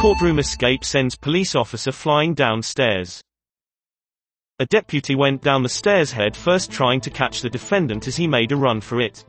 Courtroom escape sends police officer flying downstairs. A deputy went down the stairs head first trying to catch the defendant as he made a run for it.